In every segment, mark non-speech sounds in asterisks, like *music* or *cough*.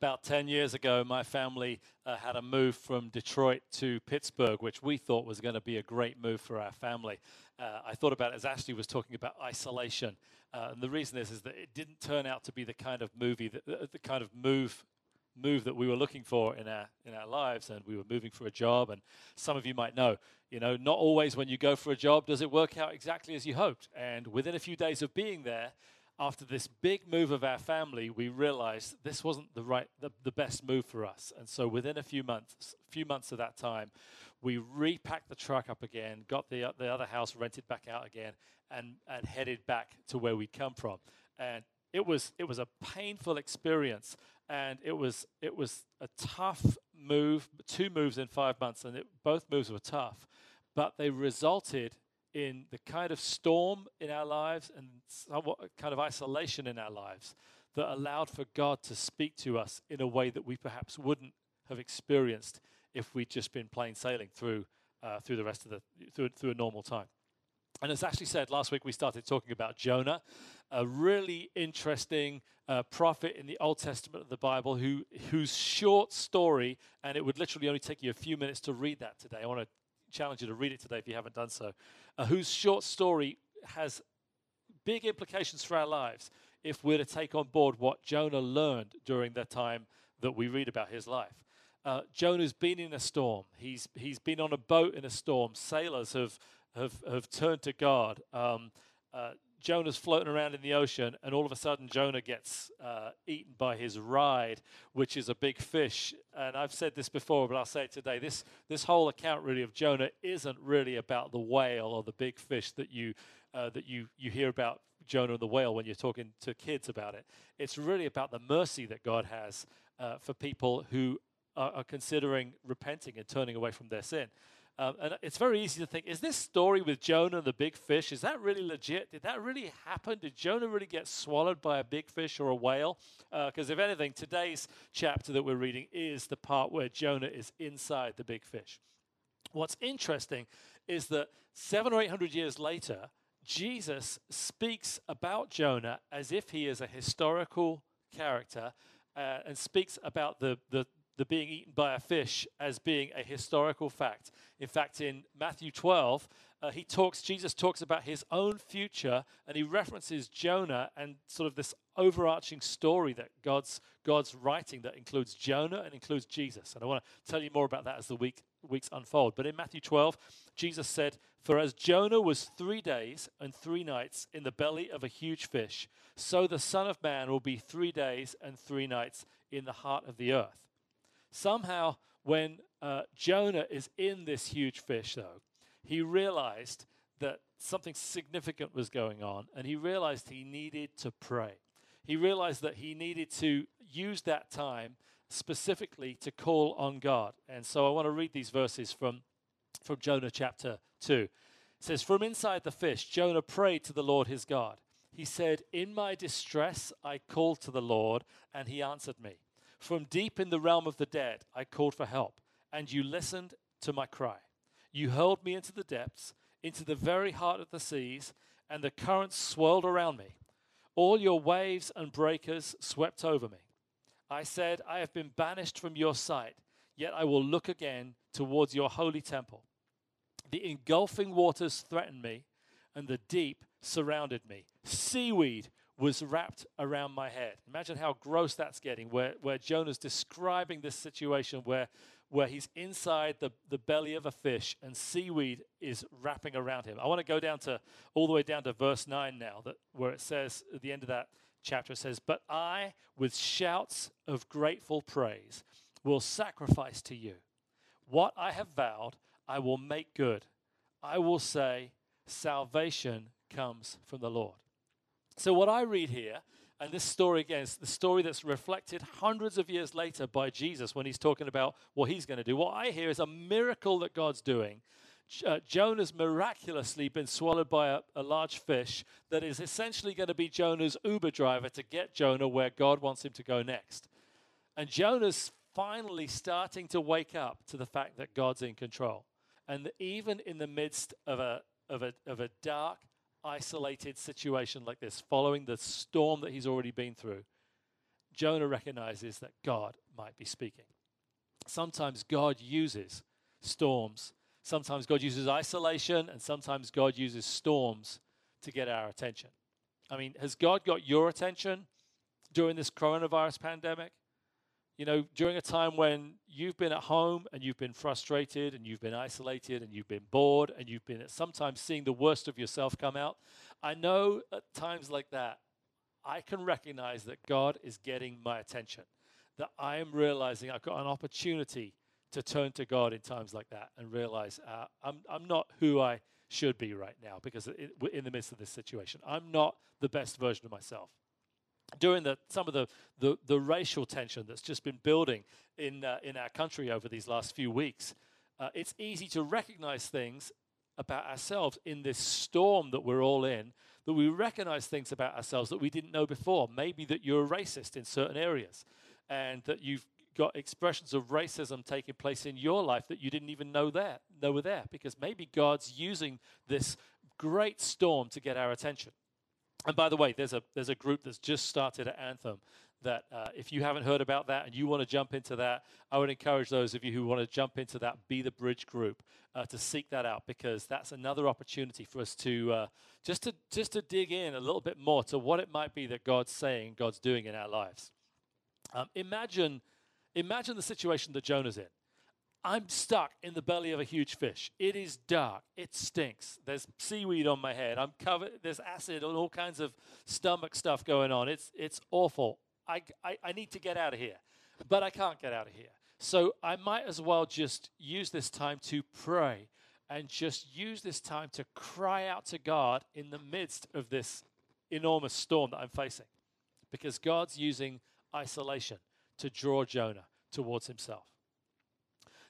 About 10 years ago, my family uh, had a move from Detroit to Pittsburgh, which we thought was going to be a great move for our family. Uh, I thought about it as Ashley was talking about isolation. Uh, and the reason is, is that it didn't turn out to be the kind of movie, that, the, the kind of move move that we were looking for in our in our lives and we were moving for a job and some of you might know you know not always when you go for a job does it work out exactly as you hoped and within a few days of being there after this big move of our family, we realized this wasn't the right, the, the best move for us. And so within a few months, few months of that time, we repacked the truck up again, got the, the other house rented back out again, and, and headed back to where we'd come from. And it was, it was a painful experience, and it was, it was a tough move, two moves in five months, and it, both moves were tough, but they resulted in the kind of storm in our lives and somewhat kind of isolation in our lives that allowed for God to speak to us in a way that we perhaps wouldn't have experienced if we'd just been plain sailing through uh, through the rest of the through, through a normal time. And as Ashley said last week, we started talking about Jonah, a really interesting uh, prophet in the Old Testament of the Bible, who whose short story, and it would literally only take you a few minutes to read that today. I want to challenge you to read it today if you haven't done so, uh, whose short story has big implications for our lives if we're to take on board what Jonah learned during the time that we read about his life. Uh, Jonah's been in a storm. He's he's been on a boat in a storm. Sailors have have have turned to God. Um, uh, Jonah's floating around in the ocean, and all of a sudden, Jonah gets uh, eaten by his ride, which is a big fish. And I've said this before, but I'll say it today. This, this whole account, really, of Jonah isn't really about the whale or the big fish that you, uh, that you, you hear about Jonah and the whale when you're talking to kids about it. It's really about the mercy that God has uh, for people who are, are considering repenting and turning away from their sin. Um, and it's very easy to think, is this story with Jonah and the big fish, is that really legit? Did that really happen? Did Jonah really get swallowed by a big fish or a whale? Because uh, if anything, today's chapter that we're reading is the part where Jonah is inside the big fish. What's interesting is that seven or eight hundred years later, Jesus speaks about Jonah as if he is a historical character uh, and speaks about the, the, the being eaten by a fish as being a historical fact. In fact, in Matthew 12, uh, he talks, Jesus talks about his own future and he references Jonah and sort of this overarching story that God's, God's writing that includes Jonah and includes Jesus. And I want to tell you more about that as the week, weeks unfold. But in Matthew 12, Jesus said, For as Jonah was three days and three nights in the belly of a huge fish, so the Son of Man will be three days and three nights in the heart of the earth. Somehow, when uh, Jonah is in this huge fish, though, he realized that something significant was going on, and he realized he needed to pray. He realized that he needed to use that time specifically to call on God. And so I want to read these verses from, from Jonah chapter 2. It says, From inside the fish, Jonah prayed to the Lord his God. He said, In my distress, I called to the Lord, and he answered me. From deep in the realm of the dead, I called for help, and you listened to my cry. You hurled me into the depths, into the very heart of the seas, and the currents swirled around me. All your waves and breakers swept over me. I said, I have been banished from your sight, yet I will look again towards your holy temple. The engulfing waters threatened me, and the deep surrounded me. Seaweed was wrapped around my head. Imagine how gross that's getting, where, where Jonah's describing this situation where, where he's inside the, the belly of a fish and seaweed is wrapping around him. I want to go down to all the way down to verse 9 now, that, where it says, at the end of that chapter, it says, But I, with shouts of grateful praise, will sacrifice to you. What I have vowed, I will make good. I will say, Salvation comes from the Lord. So, what I read here, and this story again is the story that's reflected hundreds of years later by Jesus when he's talking about what he's going to do. What I hear is a miracle that God's doing. Uh, Jonah's miraculously been swallowed by a, a large fish that is essentially going to be Jonah's Uber driver to get Jonah where God wants him to go next. And Jonah's finally starting to wake up to the fact that God's in control. And even in the midst of a, of a, of a dark, isolated situation like this, following the storm that he's already been through, Jonah recognizes that God might be speaking. Sometimes God uses storms. Sometimes God uses isolation, and sometimes God uses storms to get our attention. I mean, has God got your attention during this coronavirus pandemic? You know, during a time when you've been at home and you've been frustrated and you've been isolated and you've been bored and you've been sometimes seeing the worst of yourself come out. I know at times like that, I can recognize that God is getting my attention, that I am realizing I've got an opportunity to turn to God in times like that and realize uh, I'm, I'm not who I should be right now because it, in the midst of this situation. I'm not the best version of myself during the, some of the, the, the, racial tension that's just been building in, uh, in our country over these last few weeks, uh, it's easy to recognize things about ourselves in this storm that we're all in, that we recognize things about ourselves that we didn't know before. Maybe that you're a racist in certain areas, and that you've got expressions of racism taking place in your life that you didn't even know there, know were there, because maybe God's using this great storm to get our attention. And by the way, there's a there's a group that's just started at Anthem. That uh, if you haven't heard about that and you want to jump into that, I would encourage those of you who want to jump into that Be the Bridge group uh, to seek that out because that's another opportunity for us to uh, just to just to dig in a little bit more to what it might be that God's saying, God's doing in our lives. Um, imagine imagine the situation that Jonah's in. I'm stuck in the belly of a huge fish. It is dark. It stinks. There's seaweed on my head. I'm covered. There's acid and all kinds of stomach stuff going on. It's, it's awful. I, I, I need to get out of here, but I can't get out of here. So I might as well just use this time to pray and just use this time to cry out to God in the midst of this enormous storm that I'm facing. Because God's using isolation to draw Jonah towards himself.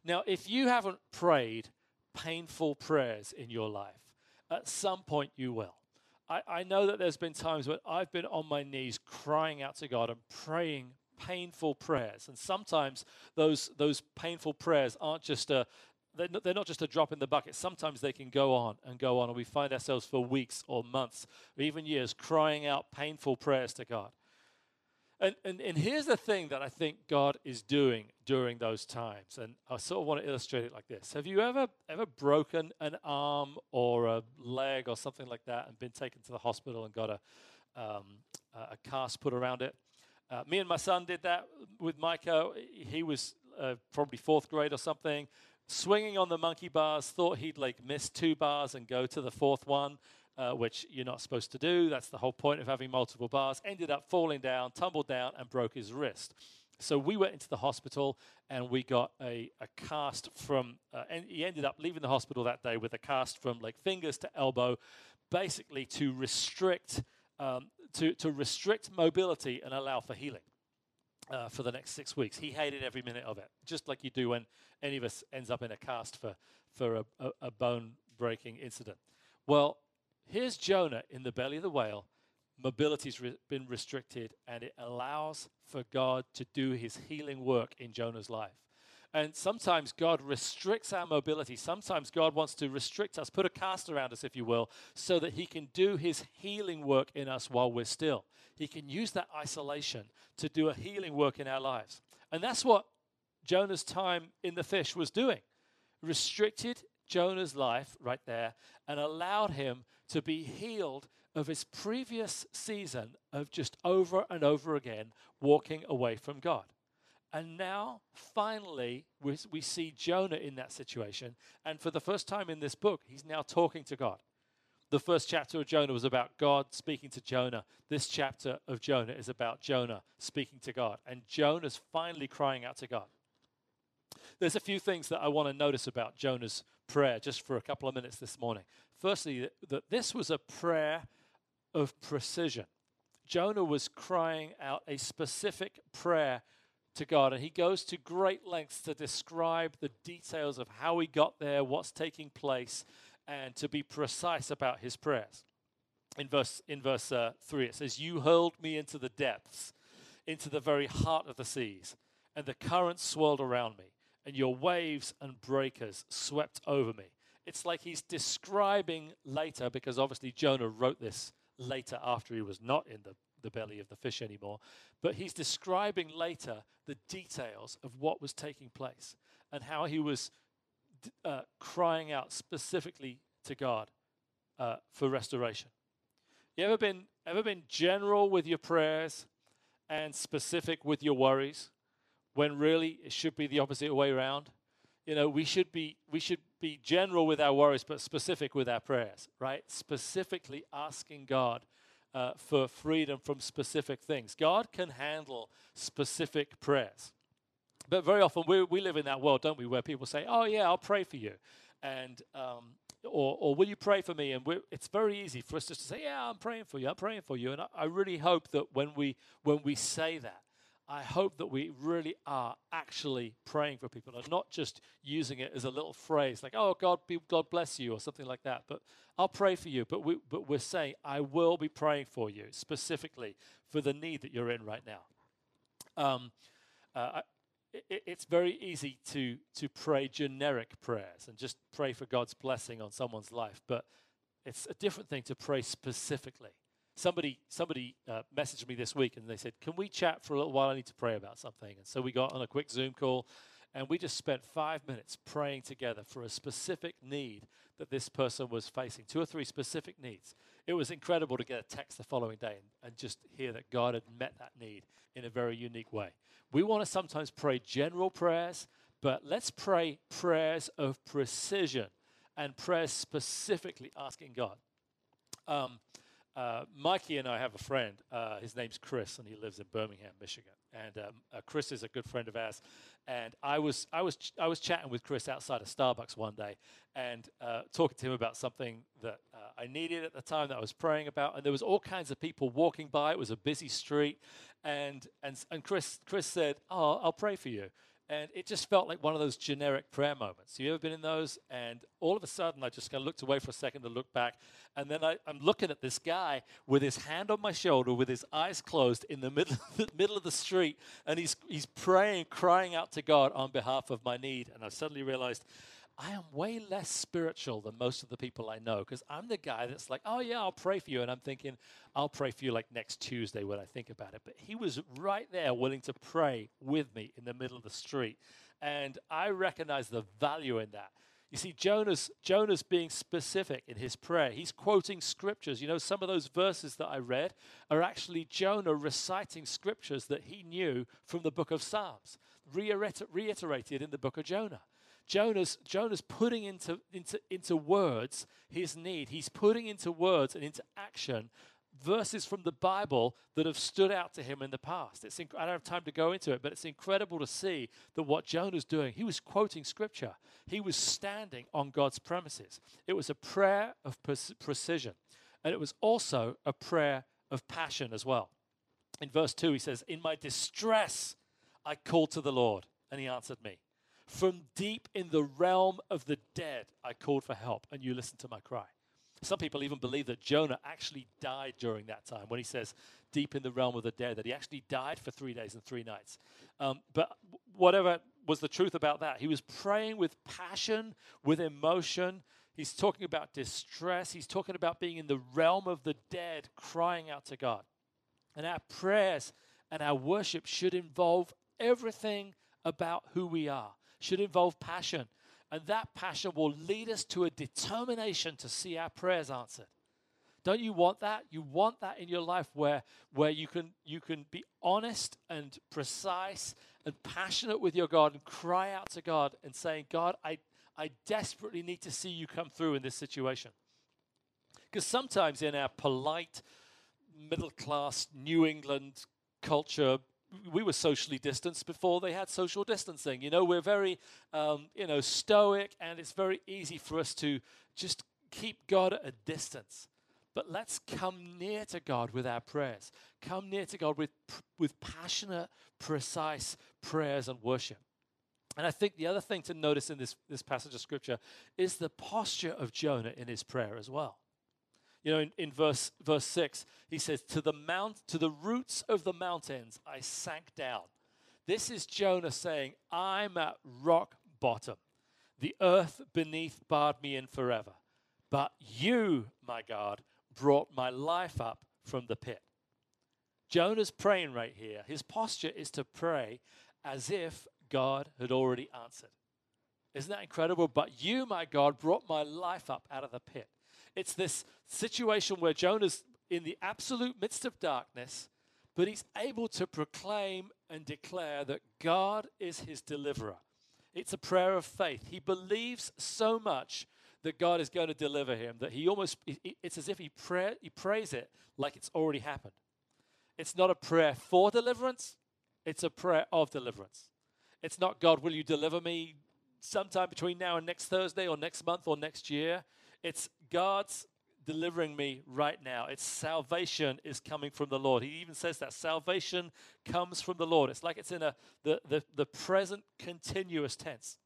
Now, if you haven't prayed painful prayers in your life, at some point you will. I, I know that there's been times when I've been on my knees crying out to God and praying painful prayers. And sometimes those, those painful prayers aren't just a, they're not, they're not just a drop in the bucket. Sometimes they can go on and go on, and we find ourselves for weeks or months or even years crying out painful prayers to God. And, and, and here's the thing that I think God is doing during those times. And I sort of want to illustrate it like this. Have you ever, ever broken an arm or a leg or something like that and been taken to the hospital and got a, um, a cast put around it? Uh, me and my son did that with Micah. He was uh, probably fourth grade or something, swinging on the monkey bars, thought he'd like miss two bars and go to the fourth one uh, which you're not supposed to do. That's the whole point of having multiple bars. Ended up falling down, tumbled down, and broke his wrist. So we went into the hospital and we got a, a cast from, uh, and he ended up leaving the hospital that day with a cast from like fingers to elbow, basically to restrict, um, to, to restrict mobility and allow for healing. Uh, for the next six weeks, he hated every minute of it, just like you do when any of us ends up in a cast for for a, a, a bone breaking incident. Well, Here's Jonah in the belly of the whale. Mobility's re- been restricted, and it allows for God to do his healing work in Jonah's life. And sometimes God restricts our mobility. Sometimes God wants to restrict us, put a cast around us, if you will, so that He can do His healing work in us while we're still. He can use that isolation to do a healing work in our lives. And that's what Jonah's time in the fish was doing. Restricted Jonah's life right there and allowed him to be healed of his previous season of just over and over again walking away from God. And now, finally, we, we see Jonah in that situation. And for the first time in this book, he's now talking to God. The first chapter of Jonah was about God speaking to Jonah. This chapter of Jonah is about Jonah speaking to God. And Jonah's finally crying out to God. There's a few things that I want to notice about Jonah's prayer just for a couple of minutes this morning. Firstly, that this was a prayer of precision. Jonah was crying out a specific prayer to God, and he goes to great lengths to describe the details of how he got there, what's taking place, and to be precise about his prayers. In verse, in verse uh, 3, it says, You hurled me into the depths, into the very heart of the seas, and the currents swirled around me and your waves and breakers swept over me. It's like he's describing later, because obviously Jonah wrote this later after he was not in the, the belly of the fish anymore. But he's describing later the details of what was taking place and how he was uh, crying out specifically to God uh, for restoration. You ever been ever been general with your prayers and specific with your worries when really it should be the opposite way around? You know, we should be we should be general with our worries but specific with our prayers, right? Specifically asking God uh, for freedom from specific things. God can handle specific prayers. But very often we, we live in that world, don't we, where people say, oh, yeah, I'll pray for you. And, um, or, or will you pray for me? And it's very easy for us just to say, yeah, I'm praying for you, I'm praying for you. And I, I really hope that when we, when we say that, I hope that we really are actually praying for people and not just using it as a little phrase like, oh, God, be, God bless you or something like that. But I'll pray for you. But, we, but we're saying, I will be praying for you specifically for the need that you're in right now. Um, uh, it, it's very easy to, to pray generic prayers and just pray for God's blessing on someone's life. But it's a different thing to pray specifically. Somebody, somebody uh, messaged me this week and they said, Can we chat for a little while? I need to pray about something. And so we got on a quick Zoom call and we just spent five minutes praying together for a specific need that this person was facing, two or three specific needs. It was incredible to get a text the following day and, and just hear that God had met that need in a very unique way. We want to sometimes pray general prayers, but let's pray prayers of precision and prayers specifically asking God. Um, uh, Mikey and I have a friend. Uh, his name's Chris, and he lives in Birmingham, Michigan. And um, uh, Chris is a good friend of ours. And I was, I was, ch- I was chatting with Chris outside of Starbucks one day, and uh, talking to him about something that uh, I needed at the time that I was praying about. And there was all kinds of people walking by. It was a busy street, and and and Chris, Chris said, "Oh, I'll pray for you." And it just felt like one of those generic prayer moments. You ever been in those? And all of a sudden, I just kind of looked away for a second to look back. And then I, am looking at this guy with his hand on my shoulder, with his eyes closed in the middle, *laughs* the middle of the street. And he's, he's praying, crying out to God on behalf of my need. And I suddenly realized, I am way less spiritual than most of the people I know because I'm the guy that's like, oh, yeah, I'll pray for you. And I'm thinking, I'll pray for you like next Tuesday when I think about it. But he was right there willing to pray with me in the middle of the street. And I recognize the value in that. You see, Jonah's, Jonah's being specific in his prayer. He's quoting scriptures. You know, some of those verses that I read are actually Jonah reciting scriptures that he knew from the book of Psalms, reiterated in the book of Jonah. Jonah's, Jonah's putting into, into, into words his need. He's putting into words and into action verses from the Bible that have stood out to him in the past. It's inc- I don't have time to go into it, but it's incredible to see that what Jonah's doing, he was quoting scripture. He was standing on God's premises. It was a prayer of precision, and it was also a prayer of passion as well. In verse 2, he says, In my distress, I called to the Lord, and he answered me. From deep in the realm of the dead, I called for help, and you listened to my cry. Some people even believe that Jonah actually died during that time when he says deep in the realm of the dead, that he actually died for three days and three nights. Um, but whatever was the truth about that, he was praying with passion, with emotion. He's talking about distress. He's talking about being in the realm of the dead, crying out to God. And our prayers and our worship should involve everything about who we are should involve passion. And that passion will lead us to a determination to see our prayers answered. Don't you want that? You want that in your life where, where you, can, you can be honest and precise and passionate with your God and cry out to God and saying, God, I, I desperately need to see you come through in this situation. Because sometimes in our polite, middle class New England culture, we were socially distanced before they had social distancing. You know, we're very, um, you know, stoic, and it's very easy for us to just keep God at a distance. But let's come near to God with our prayers. Come near to God with, with passionate, precise prayers and worship. And I think the other thing to notice in this, this passage of scripture is the posture of Jonah in his prayer as well. You know, in, in verse, verse 6, he says, to the, mount, to the roots of the mountains I sank down. This is Jonah saying, I'm at rock bottom. The earth beneath barred me in forever. But you, my God, brought my life up from the pit. Jonah's praying right here. His posture is to pray as if God had already answered. Isn't that incredible? But you, my God, brought my life up out of the pit. It's this situation where Jonah's in the absolute midst of darkness, but he's able to proclaim and declare that God is his deliverer. It's a prayer of faith. He believes so much that God is going to deliver him that he almost, it's as if he, pray, he prays it like it's already happened. It's not a prayer for deliverance, it's a prayer of deliverance. It's not, God, will you deliver me sometime between now and next Thursday or next month or next year? It's God's delivering me right now. It's salvation is coming from the Lord. He even says that salvation comes from the Lord. It's like it's in a the, the, the present continuous tense.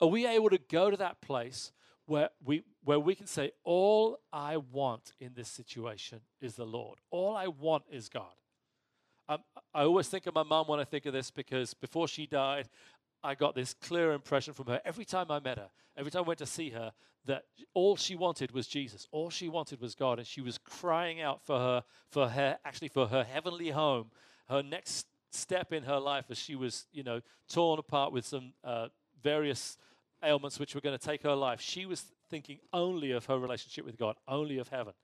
Are we able to go to that place where we where we can say, All I want in this situation is the Lord. All I want is God. Um, I always think of my mom when I think of this because before she died, I got this clear impression from her every time I met her, every time I went to see her, that all she wanted was Jesus. All she wanted was God, and she was crying out for her, for her, actually for her heavenly home, her next step in her life as she was, you know, torn apart with some uh, various ailments which were going to take her life. She was thinking only of her relationship with God, only of heaven.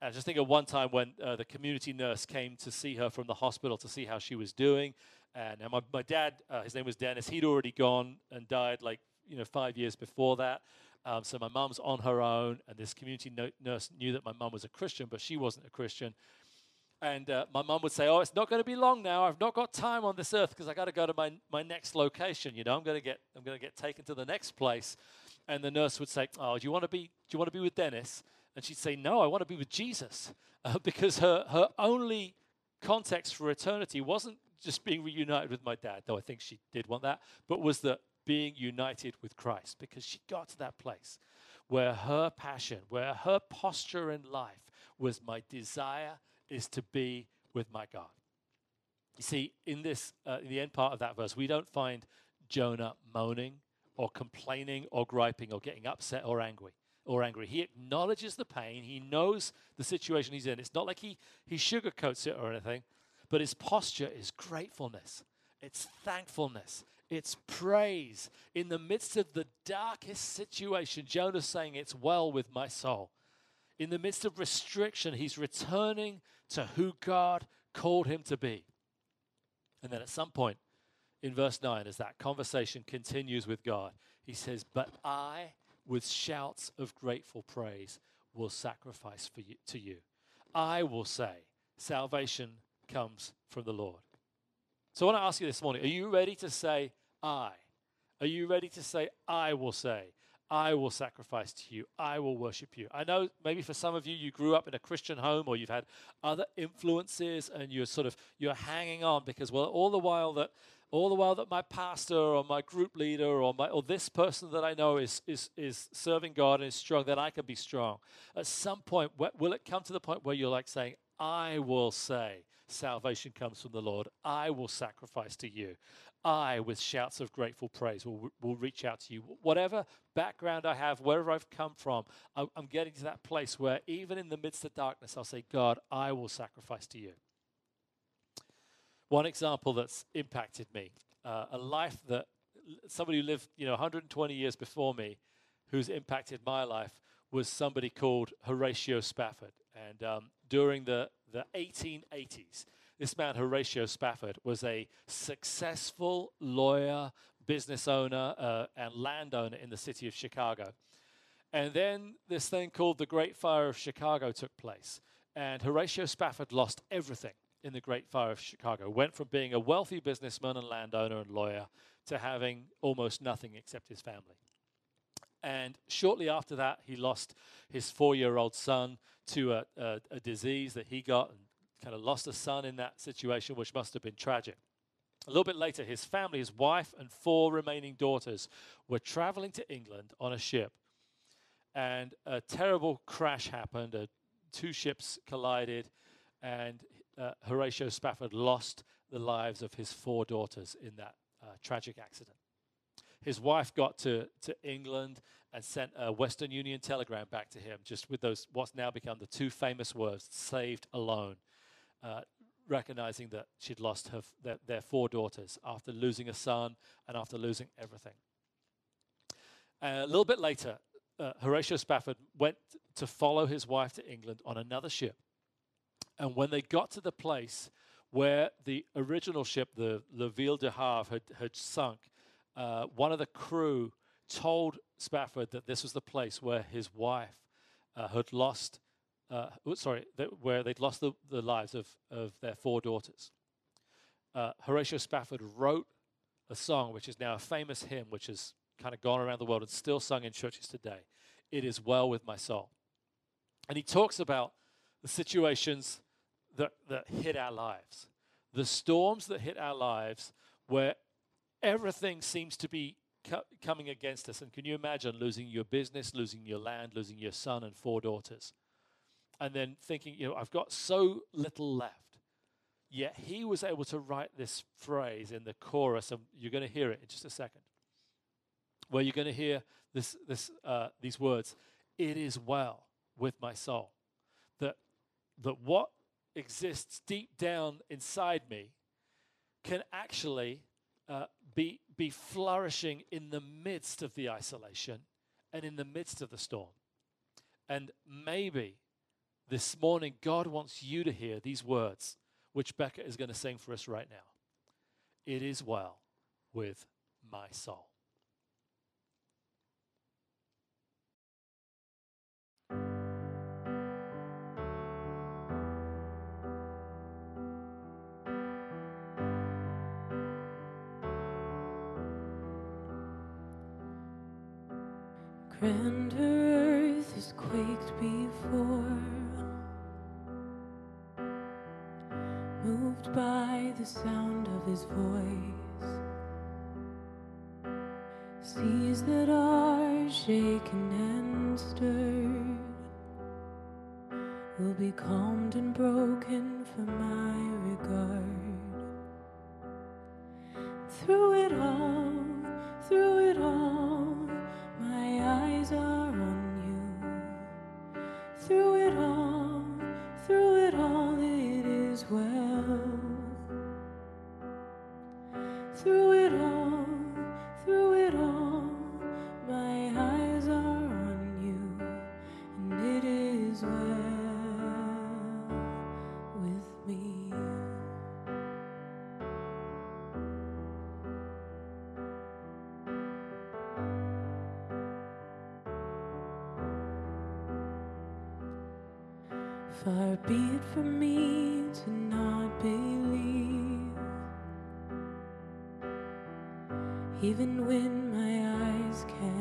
And I just think of one time when uh, the community nurse came to see her from the hospital to see how she was doing. And my, my dad, uh, his name was Dennis, he'd already gone and died like, you know, five years before that. Um, so my mum's on her own, and this community no- nurse knew that my mum was a Christian, but she wasn't a Christian. And uh, my mum would say, "Oh, it's not going to be long now. I've not got time on this earth because I got to go to my, my next location. You know, I'm going to get I'm going to get taken to the next place." And the nurse would say, "Oh, do you want to be do you want to be with Dennis?" And she'd say, "No, I want to be with Jesus," *laughs* uh, because her her only context for eternity wasn't just being reunited with my dad, though I think she did want that, but was that being united with Christ because she got to that place where her passion, where her posture in life was my desire is to be with my God. You see, in this, uh, in the end part of that verse, we don't find Jonah moaning or complaining or griping or getting upset or angry or angry. He acknowledges the pain. He knows the situation he's in. It's not like he, he sugarcoats it or anything, but his posture is gratefulness. It's thankfulness. It's praise. In the midst of the darkest situation, Jonah's saying, It's well with my soul. In the midst of restriction, he's returning to who God called him to be. And then at some point in verse 9, as that conversation continues with God, he says, But I, with shouts of grateful praise, will sacrifice for you, to you. I will say, Salvation comes from the Lord. So I want to ask you this morning are you ready to say, I. Are you ready to say, I will say, I will sacrifice to you, I will worship you? I know maybe for some of you, you grew up in a Christian home or you've had other influences and you're sort of, you're hanging on because, well, all the while that, all the while that my pastor or my group leader or my or this person that I know is is is serving God and is strong, then I can be strong. At some point, will it come to the point where you're like saying, "I will say, salvation comes from the Lord. I will sacrifice to you. I, with shouts of grateful praise, will, will reach out to you. Whatever background I have, wherever I've come from, I'm getting to that place where even in the midst of darkness, I'll say, God, I will sacrifice to you. One example that's impacted me, uh, a life that somebody who lived, you know, 120 years before me, who's impacted my life, was somebody called Horatio Spafford. And um, during the, the 1880s, this man, Horatio Spafford, was a successful lawyer, business owner, uh, and landowner in the city of Chicago. And then this thing called the Great Fire of Chicago took place. And Horatio Spafford lost everything in the Great Fire of Chicago. Went from being a wealthy businessman and landowner and lawyer to having almost nothing except his family. And shortly after that, he lost his four year old son to a, a, a, disease that he got and kind of lost a son in that situation, which must have been tragic. A little bit later, his family, his wife, and four remaining daughters were traveling to England on a ship. And a terrible crash happened. Uh, two ships collided, and uh, Horatio Spafford lost the lives of his four daughters in that uh, tragic accident. His wife got to, to England and sent a Western Union telegram back to him, just with those what's now become the two famous words, saved alone. Uh, recognizing that she'd lost her their, their four daughters after losing a son and after losing everything. Uh, a little bit later, uh, Horatio Spafford went to follow his wife to England on another ship. And when they got to the place where the original ship, the Le Ville de Havre, had, had sunk, uh, one of the crew told Spafford that this was the place where his wife uh, had lost, uh, sorry, where they'd lost the, the lives of, of their four daughters. Uh, Horatio Spafford wrote a song which is now a famous hymn, which has kind of gone around the world and still sung in churches today. It is well with my soul. And he talks about the situations that, that hit our lives, the storms that hit our lives where everything seems to be co- coming against us. And can you imagine losing your business, losing your land, losing your son and four daughters? And then thinking, you know, I've got so little left. Yet he was able to write this phrase in the chorus, and you're going to hear it in just a second, where you're going to hear this, this, uh, these words It is well with my soul. That, that what exists deep down inside me can actually uh, be, be flourishing in the midst of the isolation and in the midst of the storm. And maybe this morning, God wants you to hear these words, which Becca is going to sing for us right now. It is well with my soul. Grander earth has quaked before, moved by the sound of his voice. Seas that are shaken and stirred will be calmed and broken for my regard. Far be it from me to not believe, even when my eyes can't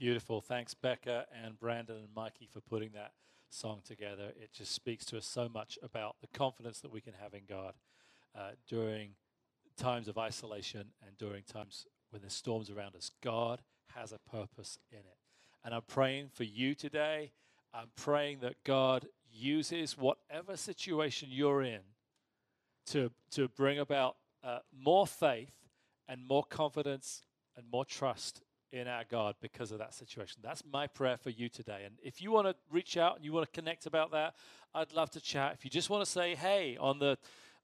Beautiful. Thanks, Becca and Brandon and Mikey, for putting that song together. It just speaks to us so much about the confidence that we can have in God uh, during times of isolation and during times when there's storms around us. God has a purpose in it. And I'm praying for you today. I'm praying that God uses whatever situation you're in to, to bring about uh, more faith and more confidence and more trust in our God because of that situation. That's my prayer for you today. And if you want to reach out and you want to connect about that, I'd love to chat. If you just want to say hey on the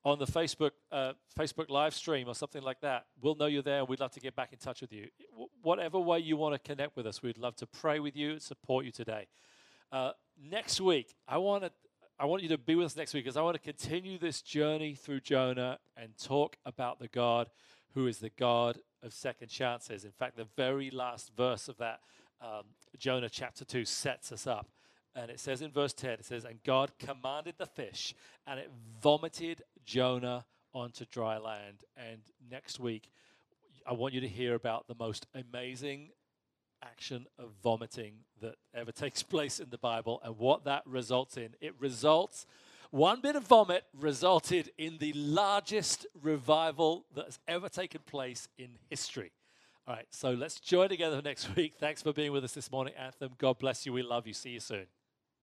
on the Facebook uh, Facebook live stream or something like that, we'll know you're there. We'd love to get back in touch with you. W- whatever way you want to connect with us, we'd love to pray with you and support you today. Uh, next week, I want to I want you to be with us next week because I want to continue this journey through Jonah and talk about the God who is the God of second chances. In fact, the very last verse of that um, Jonah chapter 2 sets us up. And it says in verse 10, it says, And God commanded the fish, and it vomited Jonah onto dry land. And next week, I want you to hear about the most amazing action of vomiting that ever *laughs* takes place in the Bible and what that results in. It results, one bit of vomit resulted in the largest revival that has ever taken place in history. All right, so let's join together next *laughs* week. Thanks for being with us this morning, Anthem. God bless you. We love you. See you soon.